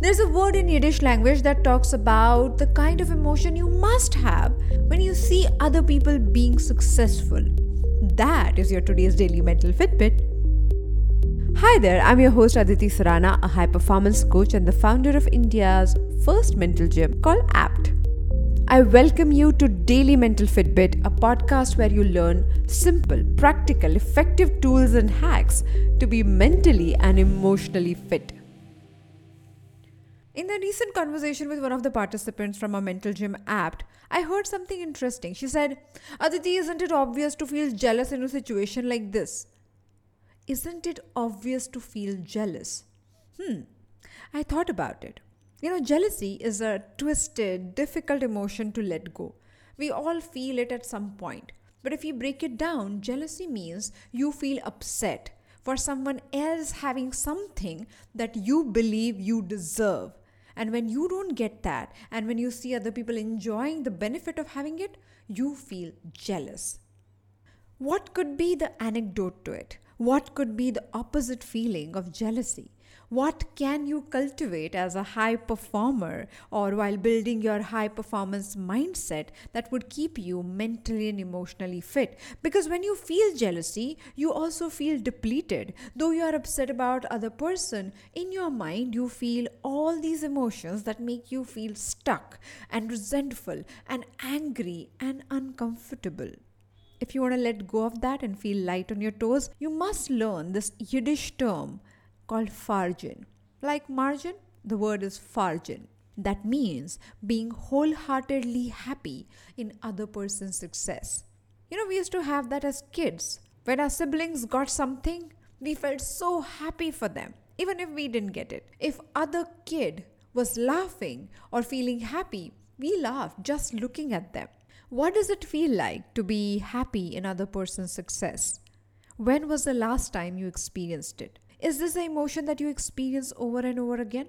There's a word in Yiddish language that talks about the kind of emotion you must have when you see other people being successful. That is your today's daily mental Fitbit. Hi there, I'm your host Aditi Surana, a high performance coach and the founder of India's first mental gym called APT. I welcome you to Daily Mental Fitbit, a podcast where you learn simple, practical, effective tools and hacks to be mentally and emotionally fit. In a recent conversation with one of the participants from a mental gym app, I heard something interesting. She said, Aditi, isn't it obvious to feel jealous in a situation like this? Isn't it obvious to feel jealous? Hmm, I thought about it. You know, jealousy is a twisted, difficult emotion to let go. We all feel it at some point. But if you break it down, jealousy means you feel upset for someone else having something that you believe you deserve. And when you don't get that, and when you see other people enjoying the benefit of having it, you feel jealous. What could be the anecdote to it? What could be the opposite feeling of jealousy? What can you cultivate as a high performer or while building your high performance mindset that would keep you mentally and emotionally fit? Because when you feel jealousy, you also feel depleted. Though you are upset about other person, in your mind you feel all these emotions that make you feel stuck and resentful and angry and uncomfortable. If you want to let go of that and feel light on your toes, you must learn this Yiddish term called fargin. Like margin, the word is fargin. That means being wholeheartedly happy in other person's success. You know, we used to have that as kids. When our siblings got something, we felt so happy for them, even if we didn't get it. If other kid was laughing or feeling happy, we laughed just looking at them. What does it feel like to be happy in other person's success? When was the last time you experienced it? Is this the emotion that you experience over and over again?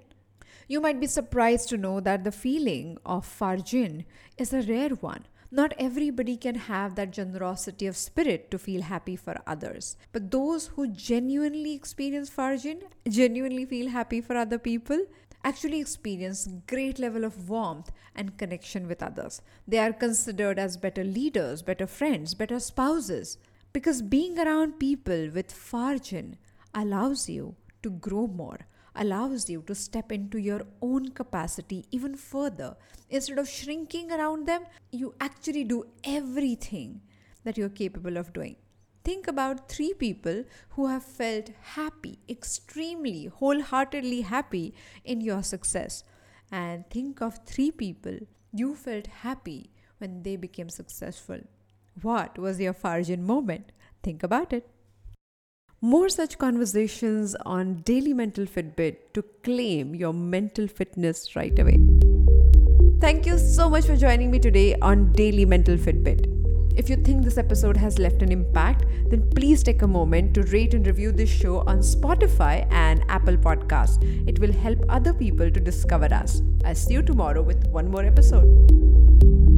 You might be surprised to know that the feeling of fargin is a rare one. Not everybody can have that generosity of spirit to feel happy for others. But those who genuinely experience fargin, genuinely feel happy for other people, actually experience great level of warmth and connection with others. They are considered as better leaders, better friends, better spouses. Because being around people with fargin allows you to grow more, allows you to step into your own capacity even further. Instead of shrinking around them, you actually do everything that you're capable of doing. Think about three people who have felt happy, extremely, wholeheartedly happy in your success. And think of three people you felt happy when they became successful. What was your Fargin moment? Think about it. More such conversations on Daily Mental Fitbit to claim your mental fitness right away. Thank you so much for joining me today on Daily Mental Fitbit. If you think this episode has left an impact, then please take a moment to rate and review this show on Spotify and Apple Podcasts. It will help other people to discover us. I'll see you tomorrow with one more episode.